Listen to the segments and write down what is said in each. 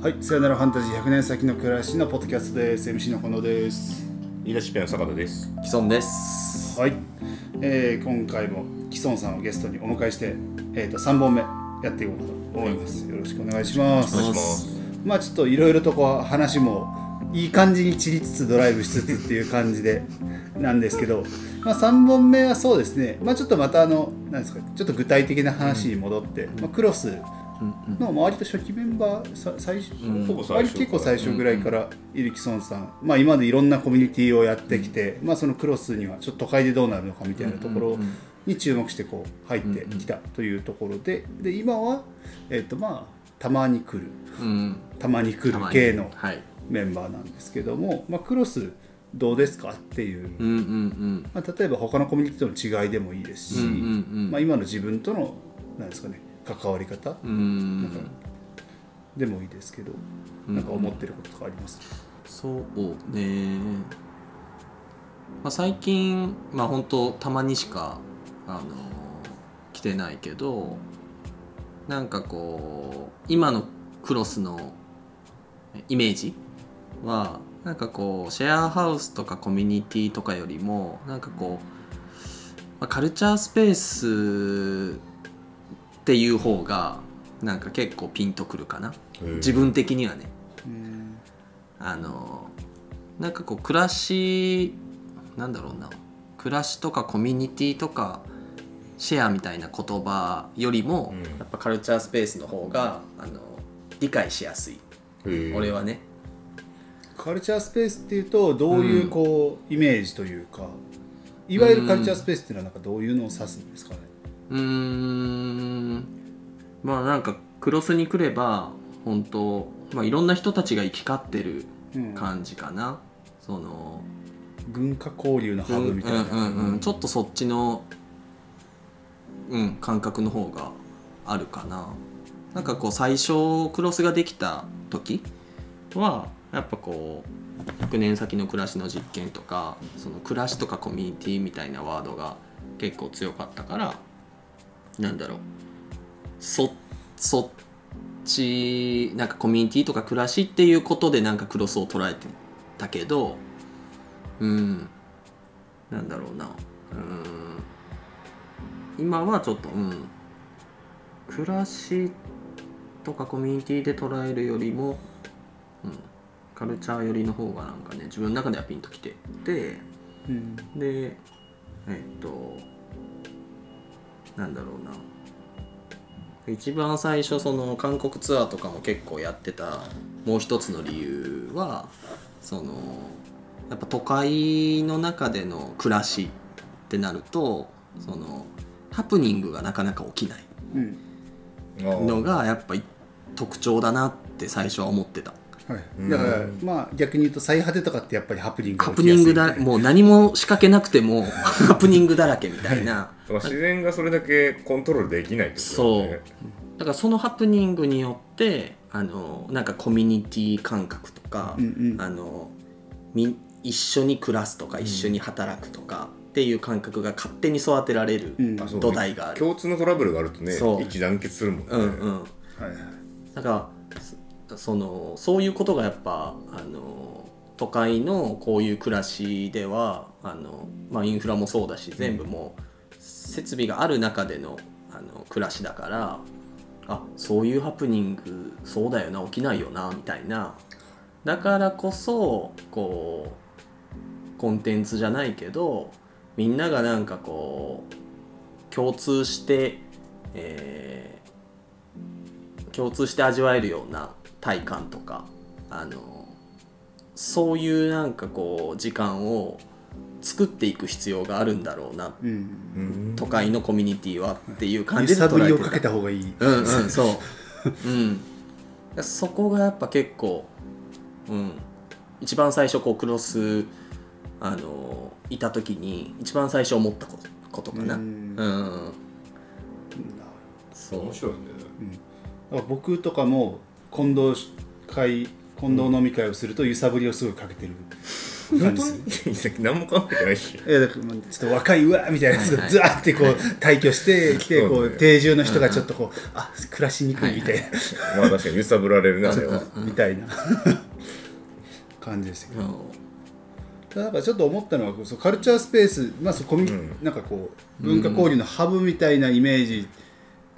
はい、さよならファンタジー100年先の暮らしのポッドキャストです。MC のこのです。言い出しっぺの坂田です。既存です。はい、えー今回もキソンさんをゲストにお迎えして、えー、と3本目やっていこうかと思います。よろしくお願いします。お願いします。まあちょっといろいろとこう話もいい感じに散りつつドライブしつつっていう感じで なんですけど、まあ、3本目はそうですね、まあ、ちょっとまたあのなんですかちょっと具体的な話に戻って、まあ、クロスの割と初期メンバーさ最初、ほぼ最初割と結構最初ぐらいからいるキソンさん、まあ、今までいろんなコミュニティをやってきて、まあ、そのクロスにはちょっと都会でどうなるのかみたいなところに注目してこう入ってきたというところで。で今は、えっとまあ、たまに来る。うん。たまに来る系のはい。メンバーなんですけども、まあ、クロスどうですか？っていう、うんうんうん。まあ、例えば他のコミュニティとの違いでもいいですし、うんうんうん。まあ、今の自分とのなんですかね関わり方？うん。でもいいですけど、なんか思ってることとかあります？か、そうね。まあ最近まあ本当たまにしかあの来てないけど、なんかこう今のクロスのイメージ？はなんかこうシェアハウスとかコミュニティとかよりもなんかこう、まあ、カルチャースペースっていう方がなんか結構ピンとくるかな。自分的にはね。うん。あのなんかこう暮らしなんだろうな。暮らしとかコミュニティとかシェアみたいな言葉よりも、うん。やっぱカルチャースペースの方があの理解しやすい、俺はね。カルチャースペースっていうとどういうこう、イメージというかいわゆるカルチャースペースっていうのはなんかどういうのを指すんですかね、うーん。まあなんかクロスに来れば本当まあいろんな人たちが行き交ってるうん。感じかな、その文化交流のハブみたいな、うんうんうんうん、ちょっとそっちの、うん、感覚の方があるかな。なんかこう最初クロスができた時はやっぱこう100年先の暮らしの実験とかその暮らしとかコミュニティみたいなワードが結構強かったからなんだろう。そそっちなんかコミュニティとか暮らしっていうことでなんかクロスを捉えてたけどうん。なんだろうな。うん。今はちょっとうん。暮らしとかコミュニティで捉えるよりも、うん、カルチャー寄りの方がなんかね自分の中ではピンときててうん。でえっとなんだろうな。一番最初その韓国ツアーとかも結構やってたもう一つの理由はそのやっぱ都会の中での暮らしってなるとそのハプニングがなかなか起きないうん。のがやっぱ特徴だなって最初は思ってたはい、うんだからまあ逆に言うと最果てとかってやっぱりハプニングハプニングだもう何も仕掛けなくても ハプニングだらけみたいな。だから自然がそれだけコントロールできないってことだよね。だからそのハプニングによってあのなんかコミュニティ感覚とか、うんうん。あのみ一緒に暮らすとか一緒に働くとかっていう感覚が勝手に育てられるうん。あそうね。土台がある。共通のトラブルがあるとねそう。一致団結するもんね。うんうん、はいはい。だからそそのそういうことがやっぱあの都会のこういう暮らしではあの、まあ、インフラもそうだし全部もう設備がある中でのあの暮らしだからあそういうハプニングそうだよな起きないよなみたいな。だからこそこうコンテンツじゃないけどみんながなんかこう共通して、えー共通して味わえるような体感とかあのそういうなんかこう時間を作っていく必要があるんだろうなうん。うん都会のコミュニティはっていう感揺じで捉えてかけた方がいい、うんうんそう。うん。そこがやっぱ結構うん一番最初こうクロスあのいた時に一番最初思ったことことかな。ううん。んそう。面白いね。だから僕とかも近藤会近藤飲み会をすると揺さぶりをすごいかけてる。感じ。する何も考えてないし。いやだからまあちょっと若いうわみたいなやつがずわーってこう退去してきてこそう定住の人がちょっとこうあ暮らしにくいみたいな。まあ確かに揺さぶられるなあれは。みたいな。感じですけどうん。ただなんかちょっと思ったのはそうカルチャースペース、まあ、そうコミュうん。なんかこう文化交流のハブみたいなイメージ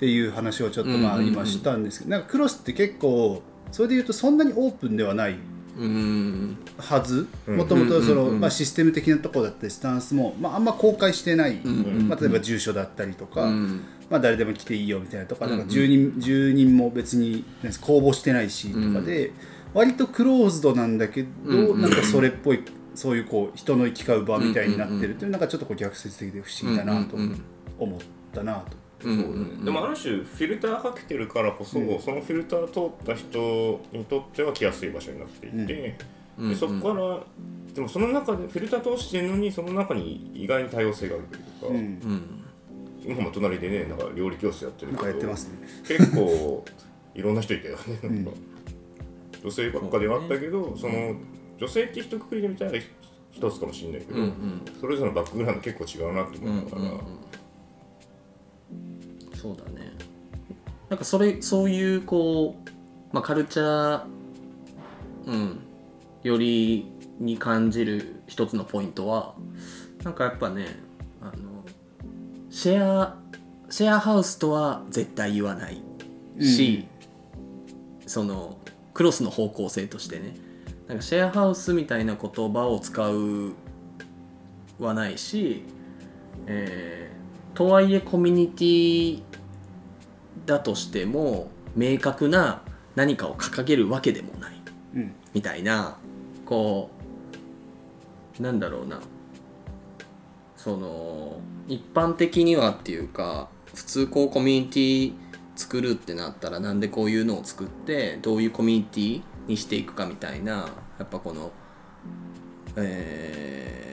っていう話をちょっとまあ今したんですけどなんかクロスって結構それでいうとそんなにオープンではないうんはず？うん。もともとシステム的なところだったりスタンスも、まあ、あんま公開してない、まあ、例えば住所だったりとか、うんまあ、誰でも来ていいよみたいなとか,、なんか住人住人も別に公募してないしとかで、割とクローズドなんだけど、なんかそれっぽいそういうこう人の行き交う場みたいになってるっていうなんかちょっとこう逆説的で不思議だなと思ったなと。うんうんでもある種フィルターかけてるからこそ、そのフィルター通った人にとっては来やすい場所になっていて、うん。でそこからでもその中でフィルター通してるのにその中に意外に多様性があるというか、うん。うん。今も隣でねなんか料理教室やってるけどかやってますね。結構いろんな人いたよねなんか、女性ばっかではあったけどそ,、の女性って一括りで見たら一つかもしれないけど、うんうん。それぞれのバックグラウンド結構違うなってうん思うから、うんうんそうだね。なんかそれそういうこう、まあ、カルチャーうん。よりに感じる一つのポイントはなんかやっぱねあのシェアシェアハウスとは絶対言わないし、そのクロスの方向性としてね。なんかシェアハウスみたいな言葉を使うはないし、えーとはいえコミュニティだとしても明確な何かを掲げるわけでもないうん。みたいなこうなんだろうな。その一般的にはっていうか普通こうコミュニティ作るってなったらなんでこういうのを作ってどういうコミュニティにしていくかみたいなやっぱこのえー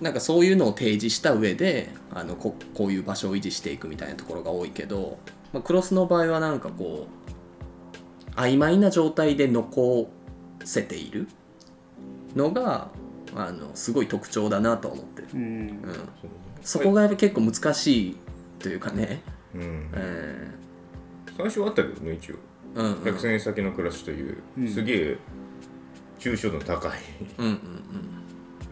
なんかそういうのを提示した上であのここういう場所を維持していくみたいなところが多いけど、まあ、クロスの場合はなんかこう曖昧な状態で残せているのがあのすごい特徴だなとは思ってる、うん。うん、そこがやっぱ結構難しいというかね、うん。え最初はあったけどね一応。ーうんうん。百戦先の暮らしという、うん。すげえ抽象度の高い。うんうん。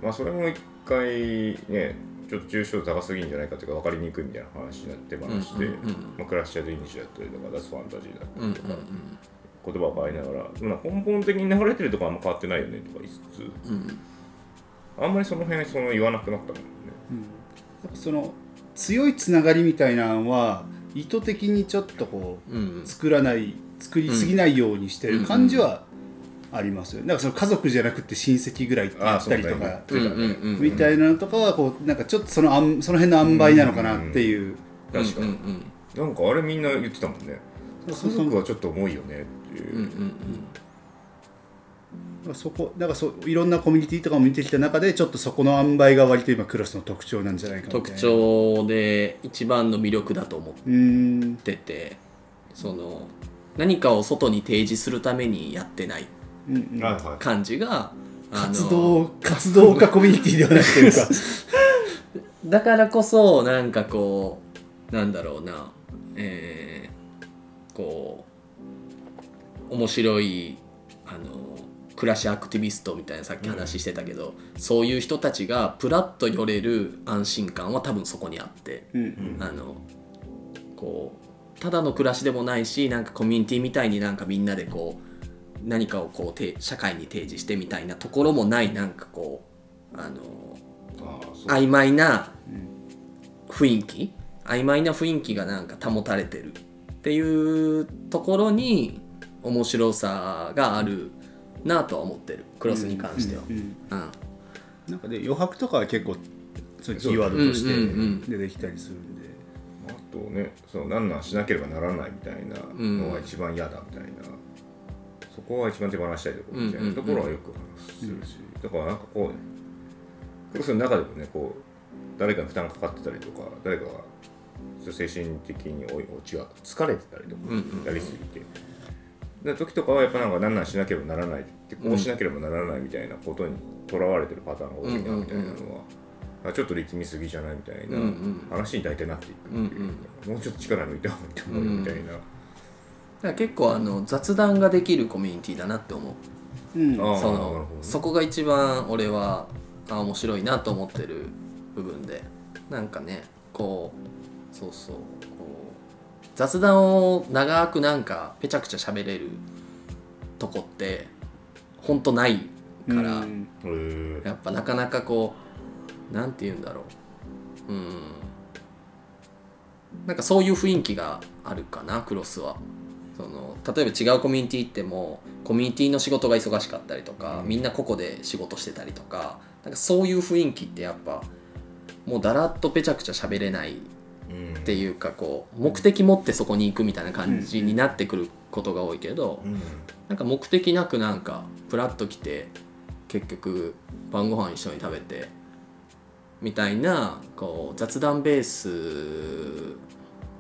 まあそれも一回ねちょっと抽象度高すぎんじゃないかというか分かりにくいみたいな話になってまして、うんうんうん。まあ、クラッシャードイニシだったりとか脱ファンタジーだったうんうんりとか、言葉を変えながら根本的に流れてるとこあんま変わってないよねとか言いつつうん。うんあんまりその辺その言わなくなったもんね。その強いつながりみたいなのは意図的にちょっとこううんうん。作らない作りすぎないようにしてる感じはありますよね。なんかその家族じゃなくて親戚ぐらいって言ああったりとかみたいなのとかはこうなんかちょっとそのあんその辺の塩梅なのかなっていう。確かに、うんうん。なんかあれみんな言ってたもんね。そう家族はちょっと重いよねっていう、うんうんそこなんかそういろんなコミュニティとかも見てきた中でちょっとそこの塩梅が割と今クロスの特徴なんじゃないかな。特徴で一番の魅力だと思っうーん。ててその何かを外に提示するためにやってないうんうんはいはい感じが活動活動家コミュニティではなくというか。だからこそなんかこうなんだろうな。えーこう面白いあの暮らしアクティビストみたいなさっき話してたけど、そういう人たちがプラッと寄れる安心感は多分そこにあって、うんうん。あのこうただの暮らしでもないしなんかコミュニティみたいになんかみんなでこう何かをこうて社会に提示してみたいなところもないなんかこうあのああそう。曖昧な雰囲気？曖昧な雰囲気がなんか保たれてるっていうところに面白さがあるなとは思ってる。クロスに関しては。うんうんうんなんかで余白とかは結構そういう。キーワードとしてうんうんうん出てきたりするんで、あとねその何なんしなければならないみたいなのが一番嫌だみたいな、そこは一番手放したいところみたいなところはよく話するし、だからなんかこうクロスの中でもねこう誰かに負担がかかってたりとか誰かが精神的においお違う疲れてたりとかやりすぎて、で時とかはやっぱなんか何なんしなければならないってこうしなければならないみたいなことにとらわれてるパターンが多いなみたいなのは、あちょっと力みすぎじゃないみたいな話に大体なっていくっていう、もうちょっと力抜いた方がいいと思うみたいな、ら結構あの雑談ができるコミュニティだなって思う。うん。ああそなるほどね。のそこが一番俺はあ面白いなと思ってる部分で。なんかねこうそうそうこう雑談を長くなんかぺちゃくちゃ喋れるとこってほんとないから、うん。へー。やっぱなかなかこうなんて言うんだろう。うん。なんかそういう雰囲気があるかなクロスはその例えば違うコミュニティ行ってもコミュニティの仕事が忙しかったりとか、みんな個々で仕事してたりとかなんかそういう雰囲気ってやっぱもうだらっとぺちゃくちゃ喋れないうんっていうかこう目的持ってそこに行くみたいな感じになってくることが多いけど、うん。なんか目的なくなんかプラッと来て結局晩ご飯一緒に食べてみたいなこう雑談ベース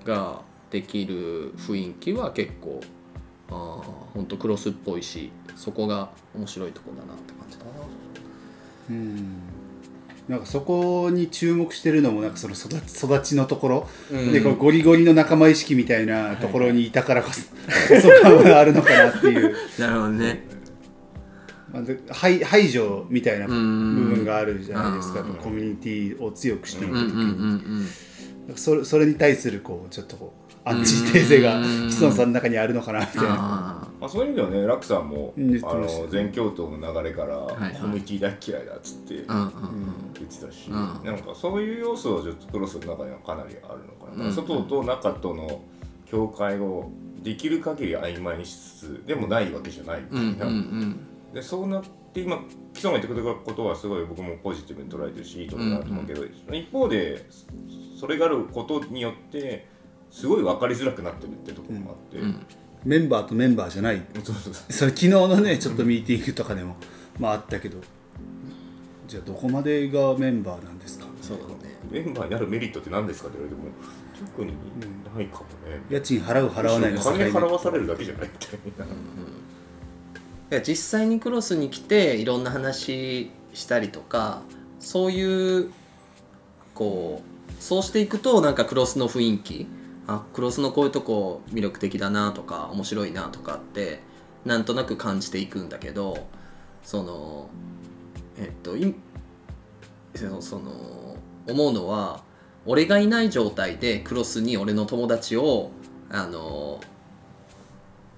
ができる雰囲気は結構あーほんとクロスっぽいしそこが面白いとこだなって感じだな。うん。なんかそこに注目してるのもなんかその育ち育ちのところ、うん。でこうゴリゴリの仲間意識みたいなところにいたからこそ、そこがあるのかなっていう、なるほどね。まあ、で排排除みたいな部ん。分があるじゃないですか、うん。コミュニティを強くしていく時うんうんうんに、うん。それそれに対するこうちょっとこうアンチテーゼがうん。木曽さんの中にあるのかなみたいな。あまあ、そういう意味ではね楽さんも、あの全教頭の流れから、いはい。コミュニティ大嫌いだっつって言ってたし、うん。なんかそういう要素はちょっとクロスの中にはかなりあるのかな、うん外と中との境界をできる限り曖昧にしつつでもないわけじゃないみうん。たいな、そうなって今基礎が言ってくれたことはすごい僕もポジティブに捉えてるしいいところだなと思うけど、一方でそれがあることによってすごい分かりづらくなってるってところもあって、うん。メンバーとメンバーじゃない。そうそうそう。それ昨日のねちょっとミーティングとかでも、まああったけど。じゃあどこまでがメンバーなんですか？そうだね。メンバーになるメリットって何ですかって言われても特にないかもね、家賃払う払わないの金払わされるだけじゃないみたいな、いや実際にクロスに来ていろんな話したりとかそういうこうそうしていくとなんかクロスの雰囲気あクロスのこういうとこ魅力的だなとか面白いなとかってなんとなく感じていくんだけどそのえっといその思うのは俺がいない状態でクロスに俺の友達をあの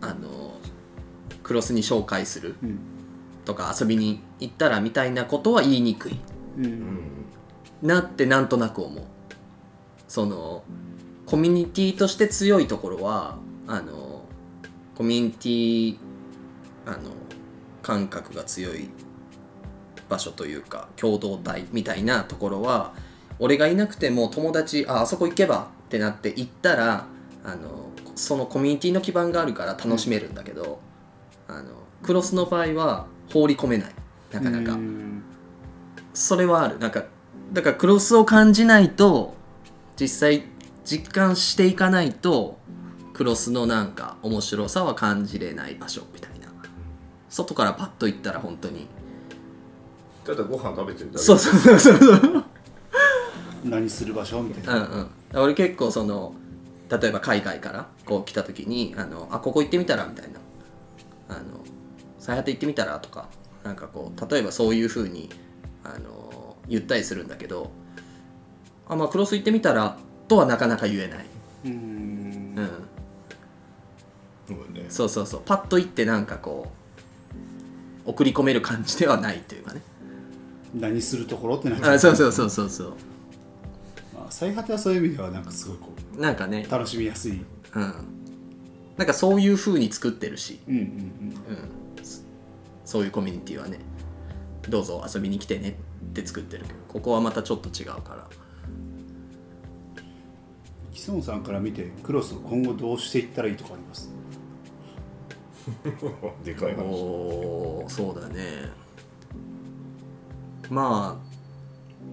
あのクロスに紹介するうん。とか遊びに行ったらみたいなことは言いにくい。うん。なってなんとなく思う。そのコミュニティとして強いところはあのコミュニティあの感覚が強い場所というか共同体みたいなところは俺がいなくても友達ああそこ行けばってなって行ったらあのそのコミュニティの基盤があるから楽しめるんだけど、あのクロスの場合は放り込めない。なかなか。うん。それはある。なんかだからクロスを感じないと実際実感していかないとクロスのなんか面白さは感じれない場所みたいな。外からパッと行ったら本当に。ただご飯食べてるだけ。そうそうそうそうう。ん何する場所みたいな、うん俺結構その例えば海外からこう来た時にあのあここ行ってみたらみたいな。あの最果て行ってみたらとかなんかこう例えばそういうふうにあの言ったりするんだけどあまあクロス行ってみたらとはなかなか言えない、うん。うん、そうね。そうそうそう。パッと行ってなんかこう送り込める感じではないというかね。何するところってなっちゃう。あそうそうそうそうそう。まあ、最果てはそういう意味ではなんかすごいこなんかね。う楽しみやすい、うん。なんかそういう風に作ってるし。うんうんうん、そそういうコミュニティはね。どうぞ遊びに来てねって作ってるけどここはまたちょっと違うからうん、木村さんから見てクロスを今後どうしていったらいいとかあります？でかい話。おーそうだね。ま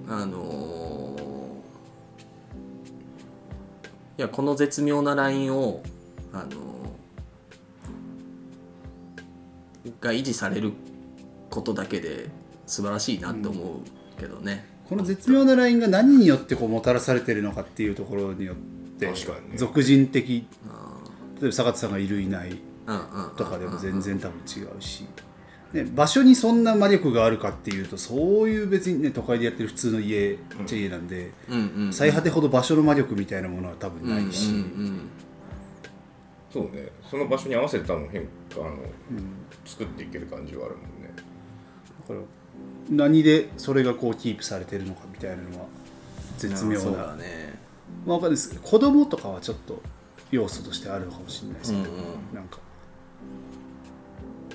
ああのーいやこの絶妙なラインをあのーが維持されることだけで素晴らしいなと思うけどね、この絶妙なラインが何によってこうもたらされてるのかっていうところによって確かにね。俗人的例えば坂田さんがいるいないうんうんうんとかでも全然多分違うし、ね、場所にそんな魔力があるかっていうとそういう別にね都会でやってる普通の家っちゃ家なんで、うんうん最果てほど場所の魔力みたいなものは多分ないし、うんうんそうね。その場所に合わせて多分変化あの、作っていける感じはあるもんね。だから何でそれがこうキープされてるのかみたいなのは絶妙そうなだねまあ、わかんないです子供とかはちょっと要素としてあるのかもしれないですけど、うんうん。なんか、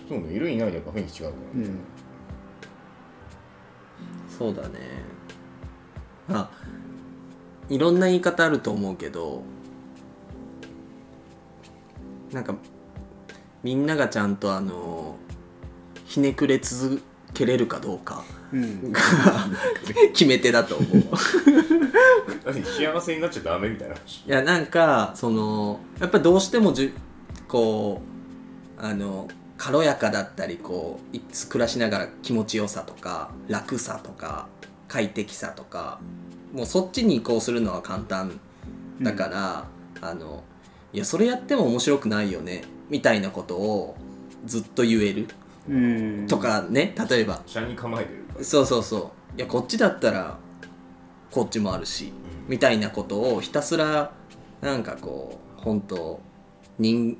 そうねいるいないでやっぱ雰囲気違うからね、うん、そうだね。まあいろんな言い方あると思うけどなんかみんながちゃんとあのひねくれ続けれるかどうかうん、が 決め手だと思う。幸せになっちゃダメみたいな。話いやなんかそのやっぱどうしてもじゅこうあの軽やかだったりこうい暮らしながら気持ちよさとか楽さとか快適さとかもうそっちに移行するのは簡単だから、あのいやそれやっても面白くないよねみたいなことをずっと言える。うんとかね例えば。車に構えてるそうそうそう。いやこっちだったらこっちもあるし、みたいなことをひたすらなんかこう本当人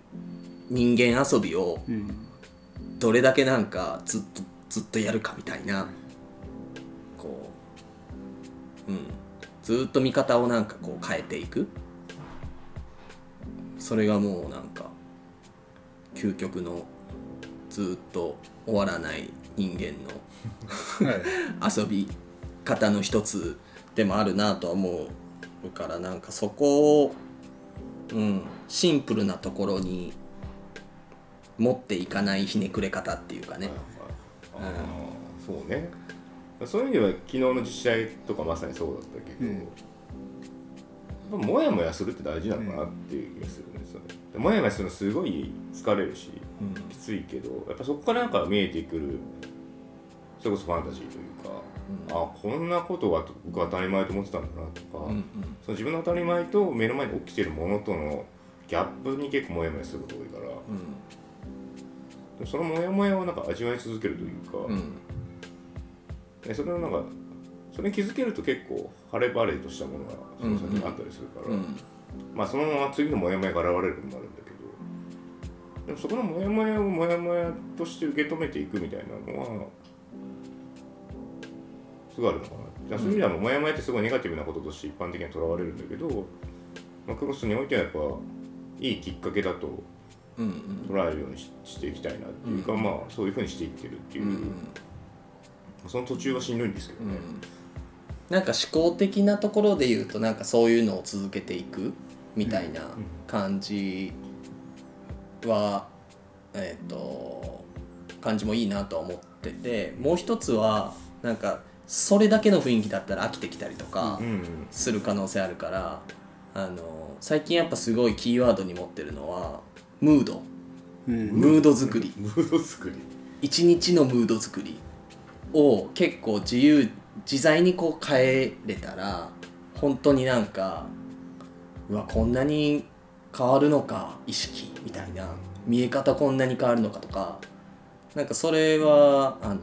人間遊びをうん。どれだけなんかずっとずっとやるかみたいなこううん。ずっと見方をなんかこう変えていく。それがもうなんか究極のずっと終わらない人間のはい。遊び方の一つでもあるなとは思うからなんかそこを、うん、シンプルなところに持っていかないひねくれ方っていうかね、ああそうね。そういう意味では昨日の実写とかまさにそうだったけど、うんやっぱモヤモヤするって大事なのかなっていう気がするね、それでモヤモヤするのすごい疲れるし、きついけどやっぱそこからなんか見えてくるそれこそファンタジーというか、あこんなことが僕は当たり前と思ってたんだなとか、うんうん。その自分の当たり前と目の前に起きてるものとのギャップに結構モヤモヤすることが多いから、でもそのモヤモヤをなんか味わい続けるというか、うんうん。でそれをなんかそれに気づけると結構晴れ晴れとしたものがその先にあったりするから、うん。まあそのまま次のモヤモヤが現れることもあるんだけど。でもそこのモヤモヤをモヤモヤとして受け止めていくみたいなのはすごいあるのかな。じゃあそういう意味ではモヤモヤってすごいネガティブなこととして一般的にはとらわれるんだけど、まあ、クロスにおいてはやっぱいいきっかけだとうんうん捉えるようにししていきたいなっていうか、まあそういうふうにしていってるっていう、その途中はしんどいんですけどね、なんか思考的なところで言うとなんかそういうのを続けていくみたいな感じは、えっ、と感じもいいなとは思っててもう一つはなんかそれだけの雰囲気だったら飽きてきたりとかする可能性あるから、あの最近やっぱすごいキーワードに持ってるのはムード。うん。ムード作り。ムード作り。一日のムード作りを結構自由自在にこう変えれたら本当になんかうわこんなに変わるのか意識みたいな見え方こんなに変わるのかとかなんかそれはあの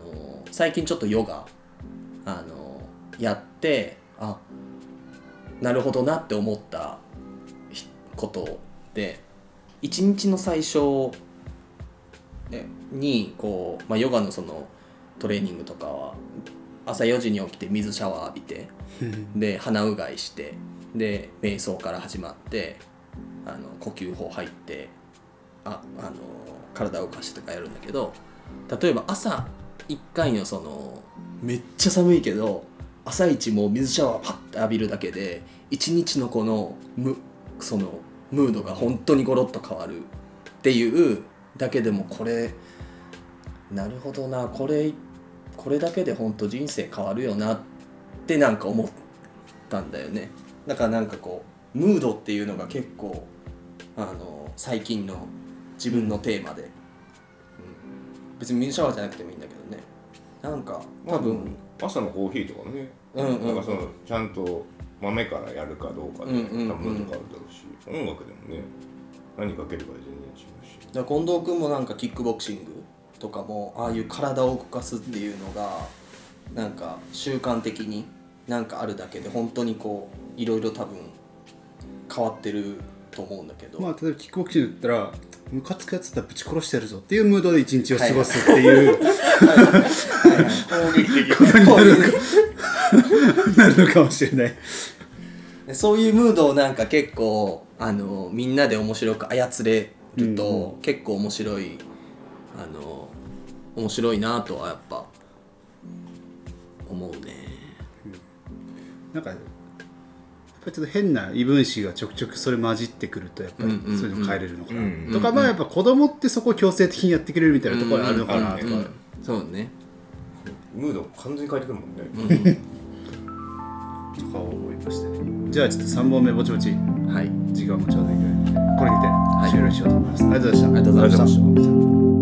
最近ちょっとヨガあのやってあなるほどなって思ったことで一日の最初にこう、まあ、ヨガのそのトレーニングとかは朝4時に起きて水シャワー浴びてで鼻うがいしてで瞑想から始まってあの呼吸法入ってああの体を動かしてとかやるんだけど例えば朝1回のそのめっちゃ寒いけど朝一もう水シャワーパッて浴びるだけで一日のこのむそのムードが本当にゴロッと変わるっていうだけでもこれなるほどなこれこれだけで本当人生変わるよなってなんか思ったんだよね。だからなんかこうムードっていうのが結構あの最近の自分のテーマで、うん。別に水シャワーじゃなくてもいいんだけどね。なんか多分、朝のコーヒーとかね、うんうん。うんなんかそのちゃんと豆からやるかどうかで、うんうんうん。多分ムード変わるだろうし音楽でもね何かければ全然違うし。だ近藤君もなんかキックボクシングとかもああいう体を動かすっていうのがなんか習慣的になんかあるだけで本当にこういろいろ多分変わってると思うんだけど、まあ例えばキックボクシングだったらムカつくやつだったらぶち殺してやるぞっていうムードで一日を過ごすっていう、攻撃的こうい。うなるのかもしれない。でそういうムードをなんか結構あのみんなで面白く操れると、結構面白いあの面白いなとはやっぱ思うね。なんかやっぱりちょっと変な異分子がちょくちょくそれ混じってくるとやっぱりうんうんうん。そういうの変えれるのかな、うんとかまあやっぱ子供ってそこを強制的にやってくれるみたいなところがあるのかなとか、うんうんそうね。ムード完全に変えてくるもんね、とか思いましてじゃあちょっと3本目ぼちぼち。はい。時間もちょうどいいぐらいこれにて終了しようと思います、ありがとうございありがとうございました。ありがとうございました